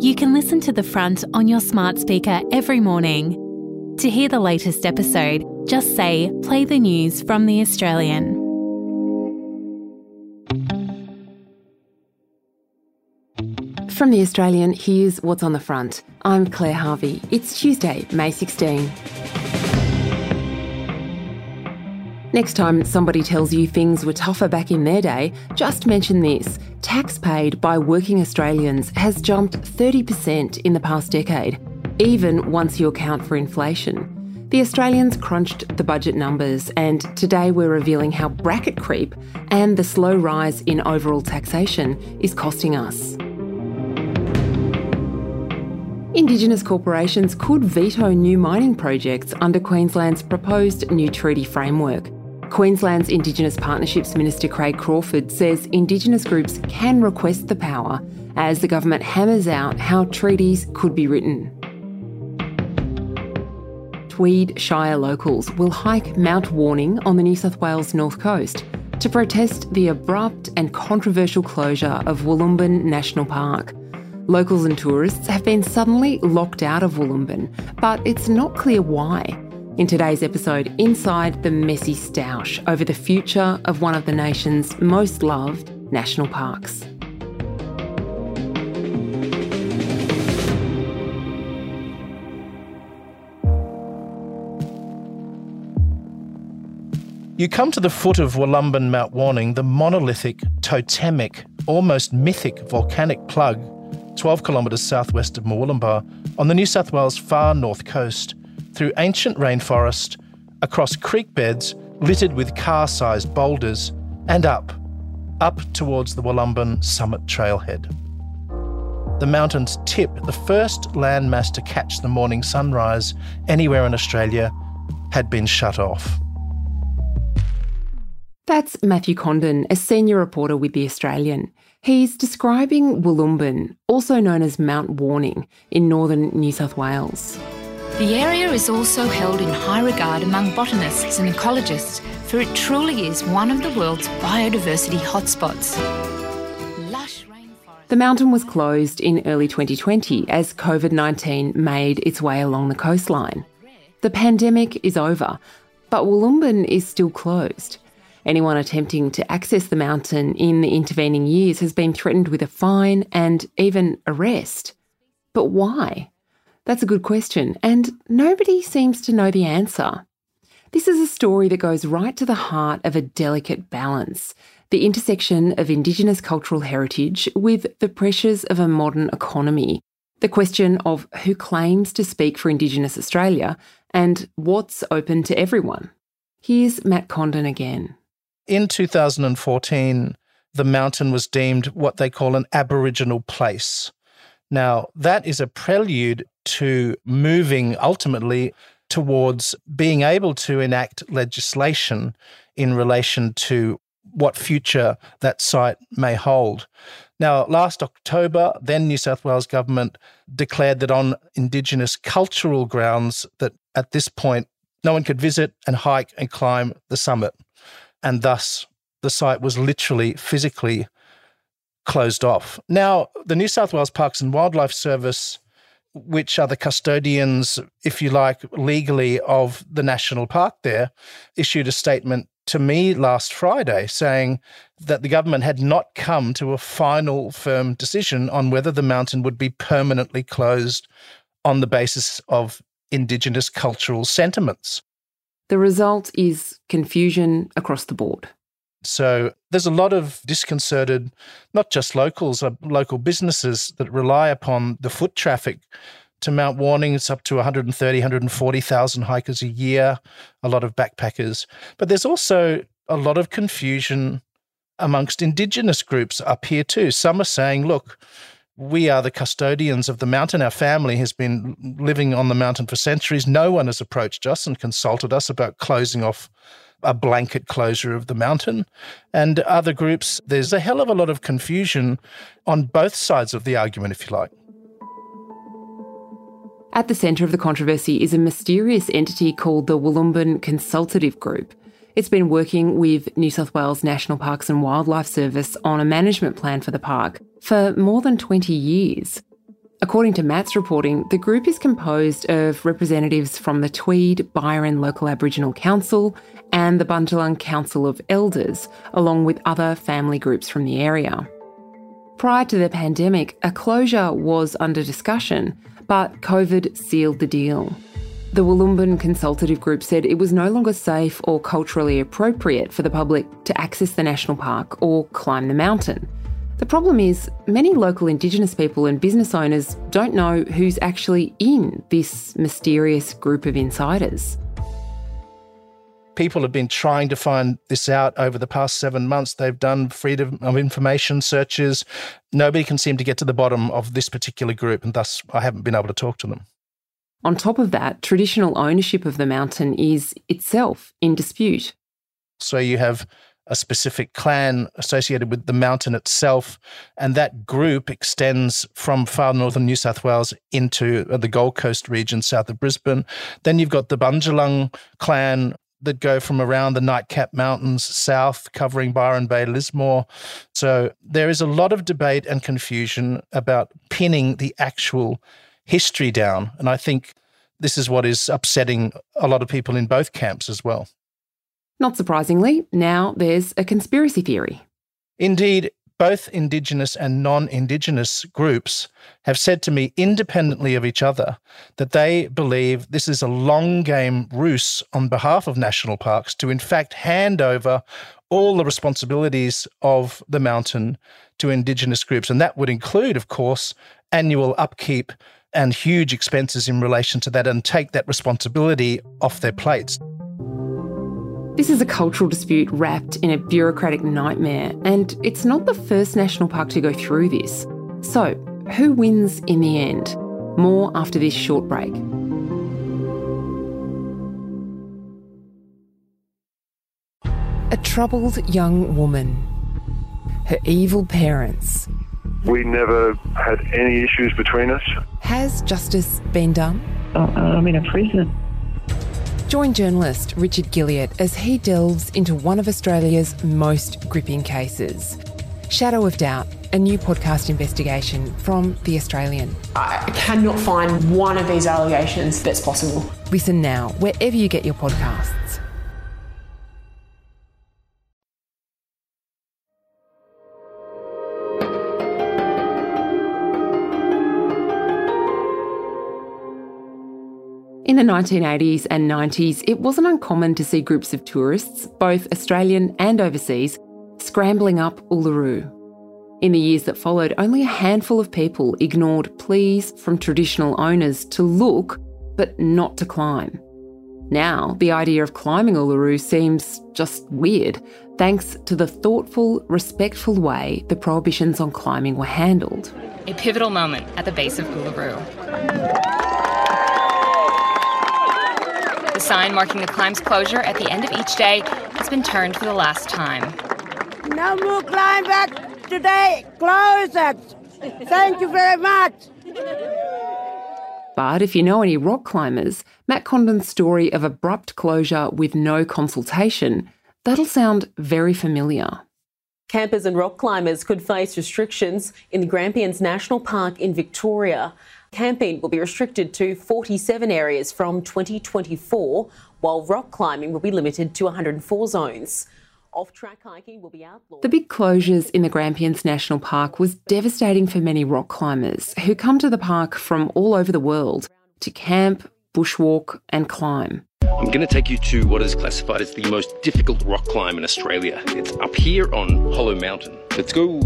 You can listen to The Front on your smart speaker every morning. To hear the latest episode, just say, Play the news from The Australian. From The Australian, here's what's on the front. I'm Claire Harvey. It's Tuesday, May 16. Next time somebody tells you things were tougher back in their day, just mention this. Tax paid by working Australians has jumped 30% in the past decade, even once you account for inflation. The Australians crunched the budget numbers, and today we're revealing how bracket creep and the slow rise in overall taxation is costing us. Indigenous corporations could veto new mining projects under Queensland's proposed new treaty framework. Queensland's Indigenous Partnerships Minister Craig Crawford says Indigenous groups can request the power as the government hammers out how treaties could be written. Tweed Shire locals will hike Mount Warning on the New South Wales north coast to protest the abrupt and controversial closure of Wollumbin National Park. Locals and tourists have been suddenly locked out of Wollumbin, but it's not clear why. In today's episode, inside the messy stoush over the future of one of the nation's most loved national parks. You come to the foot of Wollumbin Mount Warning, the monolithic, totemic, almost mythic volcanic plug, 12 kilometres southwest of Murwillumbah, on the New South Wales far north coast through ancient rainforest, across creek beds littered with car sized boulders, and up, up towards the Wollumbin summit trailhead. The mountain's tip, the first landmass to catch the morning sunrise anywhere in Australia, had been shut off. That's Matthew Condon, a senior reporter with The Australian. He's describing Wollumbin, also known as Mount Warning, in northern New South Wales. The area is also held in high regard among botanists and ecologists, for it truly is one of the world's biodiversity hotspots. The mountain was closed in early 2020 as COVID 19 made its way along the coastline. The pandemic is over, but Wollumbin is still closed. Anyone attempting to access the mountain in the intervening years has been threatened with a fine and even arrest. But why? That's a good question, and nobody seems to know the answer. This is a story that goes right to the heart of a delicate balance the intersection of Indigenous cultural heritage with the pressures of a modern economy, the question of who claims to speak for Indigenous Australia and what's open to everyone. Here's Matt Condon again. In 2014, the mountain was deemed what they call an Aboriginal place. Now, that is a prelude to moving ultimately towards being able to enact legislation in relation to what future that site may hold. Now, last October, then New South Wales government declared that on Indigenous cultural grounds, that at this point, no one could visit and hike and climb the summit. And thus, the site was literally physically closed off. Now, the New South Wales Parks and Wildlife Service, which are the custodians, if you like, legally of the national park there, issued a statement to me last Friday saying that the government had not come to a final firm decision on whether the mountain would be permanently closed on the basis of Indigenous cultural sentiments. The result is confusion across the board. So there's a lot of disconcerted, not just locals, uh, local businesses that rely upon the foot traffic to Mount Warning. It's up to 130, 140,000 hikers a year, a lot of backpackers. But there's also a lot of confusion amongst Indigenous groups up here too. Some are saying, look, we are the custodians of the mountain. Our family has been living on the mountain for centuries. No one has approached us and consulted us about closing off a blanket closure of the mountain. And other groups, there's a hell of a lot of confusion on both sides of the argument, if you like. At the centre of the controversy is a mysterious entity called the Wollumbin Consultative Group. It's been working with New South Wales National Parks and Wildlife Service on a management plan for the park for more than 20 years. According to Matt's reporting, the group is composed of representatives from the Tweed Byron Local Aboriginal Council and the Bundjalung Council of Elders, along with other family groups from the area. Prior to the pandemic, a closure was under discussion, but COVID sealed the deal. The Wollumbin Consultative Group said it was no longer safe or culturally appropriate for the public to access the national park or climb the mountain. The problem is, many local Indigenous people and business owners don't know who's actually in this mysterious group of insiders. People have been trying to find this out over the past seven months. They've done freedom of information searches. Nobody can seem to get to the bottom of this particular group, and thus I haven't been able to talk to them. On top of that, traditional ownership of the mountain is itself in dispute. So you have a specific clan associated with the mountain itself. And that group extends from far northern New South Wales into uh, the Gold Coast region south of Brisbane. Then you've got the Bundjalung clan that go from around the Nightcap Mountains south, covering Byron Bay, Lismore. So there is a lot of debate and confusion about pinning the actual history down. And I think this is what is upsetting a lot of people in both camps as well. Not surprisingly, now there's a conspiracy theory. Indeed, both Indigenous and non Indigenous groups have said to me independently of each other that they believe this is a long game ruse on behalf of national parks to, in fact, hand over all the responsibilities of the mountain to Indigenous groups. And that would include, of course, annual upkeep and huge expenses in relation to that and take that responsibility off their plates. This is a cultural dispute wrapped in a bureaucratic nightmare, and it's not the first national park to go through this. So, who wins in the end? More after this short break. A troubled young woman. Her evil parents. We never had any issues between us. Has justice been done? Oh, I'm in a prison. Join journalist Richard Guilliatt as he delves into one of Australia's most gripping cases Shadow of Doubt, a new podcast investigation from The Australian. I cannot find one of these allegations that's possible. Listen now, wherever you get your podcasts. 1980s and 90s, it wasn't uncommon to see groups of tourists, both Australian and overseas, scrambling up Uluru. In the years that followed, only a handful of people ignored pleas from traditional owners to look, but not to climb. Now, the idea of climbing Uluru seems just weird, thanks to the thoughtful, respectful way the prohibitions on climbing were handled. A pivotal moment at the base of Uluru. The sign marking the climb's closure at the end of each day has been turned for the last time. No more climb back today. Close it. Thank you very much. But if you know any rock climbers, Matt Condon's story of abrupt closure with no consultation, that'll sound very familiar. Campers and rock climbers could face restrictions in the Grampians National Park in Victoria. Camping will be restricted to 47 areas from 2024, while rock climbing will be limited to 104 zones. Off track hiking will be outlawed. The big closures in the Grampians National Park was devastating for many rock climbers who come to the park from all over the world to camp, bushwalk, and climb. I'm going to take you to what is classified as the most difficult rock climb in Australia. It's up here on Hollow Mountain. Let's go.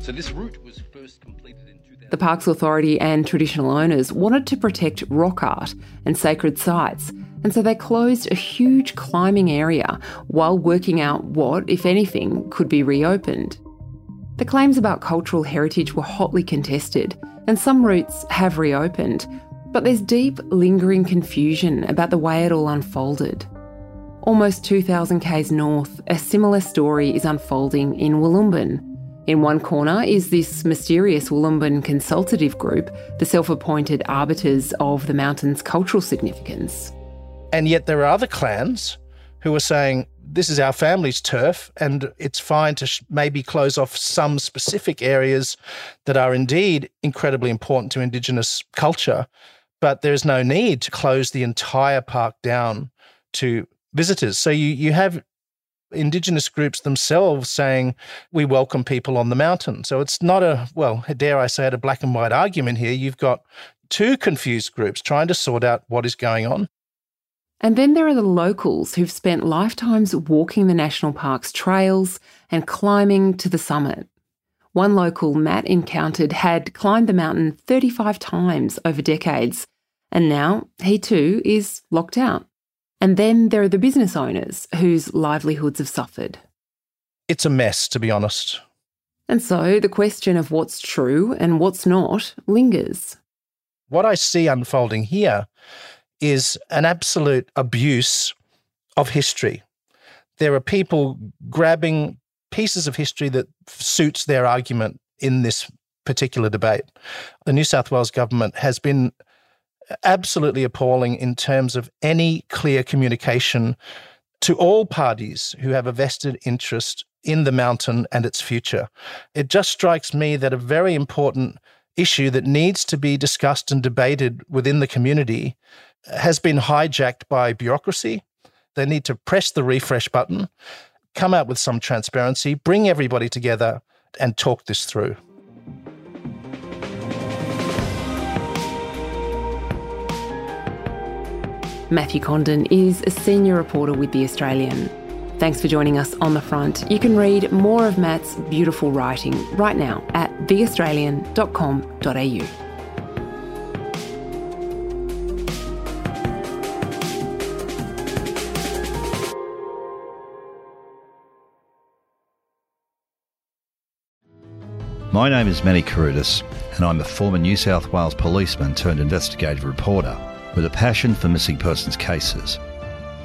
So, this route was first completed in the Parks Authority and traditional owners wanted to protect rock art and sacred sites, and so they closed a huge climbing area while working out what, if anything, could be reopened. The claims about cultural heritage were hotly contested, and some routes have reopened, but there's deep, lingering confusion about the way it all unfolded. Almost 2,000 k's north, a similar story is unfolding in Wollumbin, in one corner is this mysterious Wollumbin consultative group, the self appointed arbiters of the mountain's cultural significance. And yet there are other clans who are saying, this is our family's turf, and it's fine to sh- maybe close off some specific areas that are indeed incredibly important to Indigenous culture. But there's no need to close the entire park down to visitors. So you, you have Indigenous groups themselves saying, we welcome people on the mountain. So it's not a, well, dare I say it, a black and white argument here. You've got two confused groups trying to sort out what is going on. And then there are the locals who've spent lifetimes walking the national park's trails and climbing to the summit. One local Matt encountered had climbed the mountain 35 times over decades, and now he too is locked out. And then there are the business owners whose livelihoods have suffered. It's a mess, to be honest. And so the question of what's true and what's not lingers. What I see unfolding here is an absolute abuse of history. There are people grabbing pieces of history that suits their argument in this particular debate. The New South Wales government has been absolutely appalling in terms of any clear communication to all parties who have a vested interest in the mountain and its future. It just strikes me that a very important issue that needs to be discussed and debated within the community has been hijacked by bureaucracy. They need to press the refresh button, come out with some transparency, bring everybody together, and talk this through. Matthew Condon is a senior reporter with The Australian. Thanks for joining us on the front. You can read more of Matt's beautiful writing right now at theaustralian.com.au. My name is Manny Carudis, and I'm a former New South Wales policeman turned investigative reporter with a passion for missing persons cases.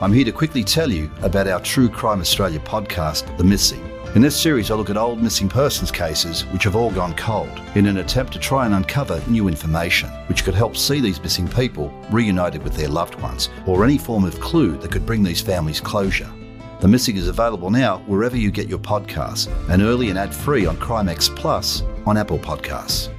I'm here to quickly tell you about our True Crime Australia podcast, The Missing. In this series, I look at old missing persons cases which have all gone cold in an attempt to try and uncover new information which could help see these missing people reunited with their loved ones or any form of clue that could bring these families closure. The Missing is available now wherever you get your podcasts and early and ad free on Crimex Plus on Apple Podcasts.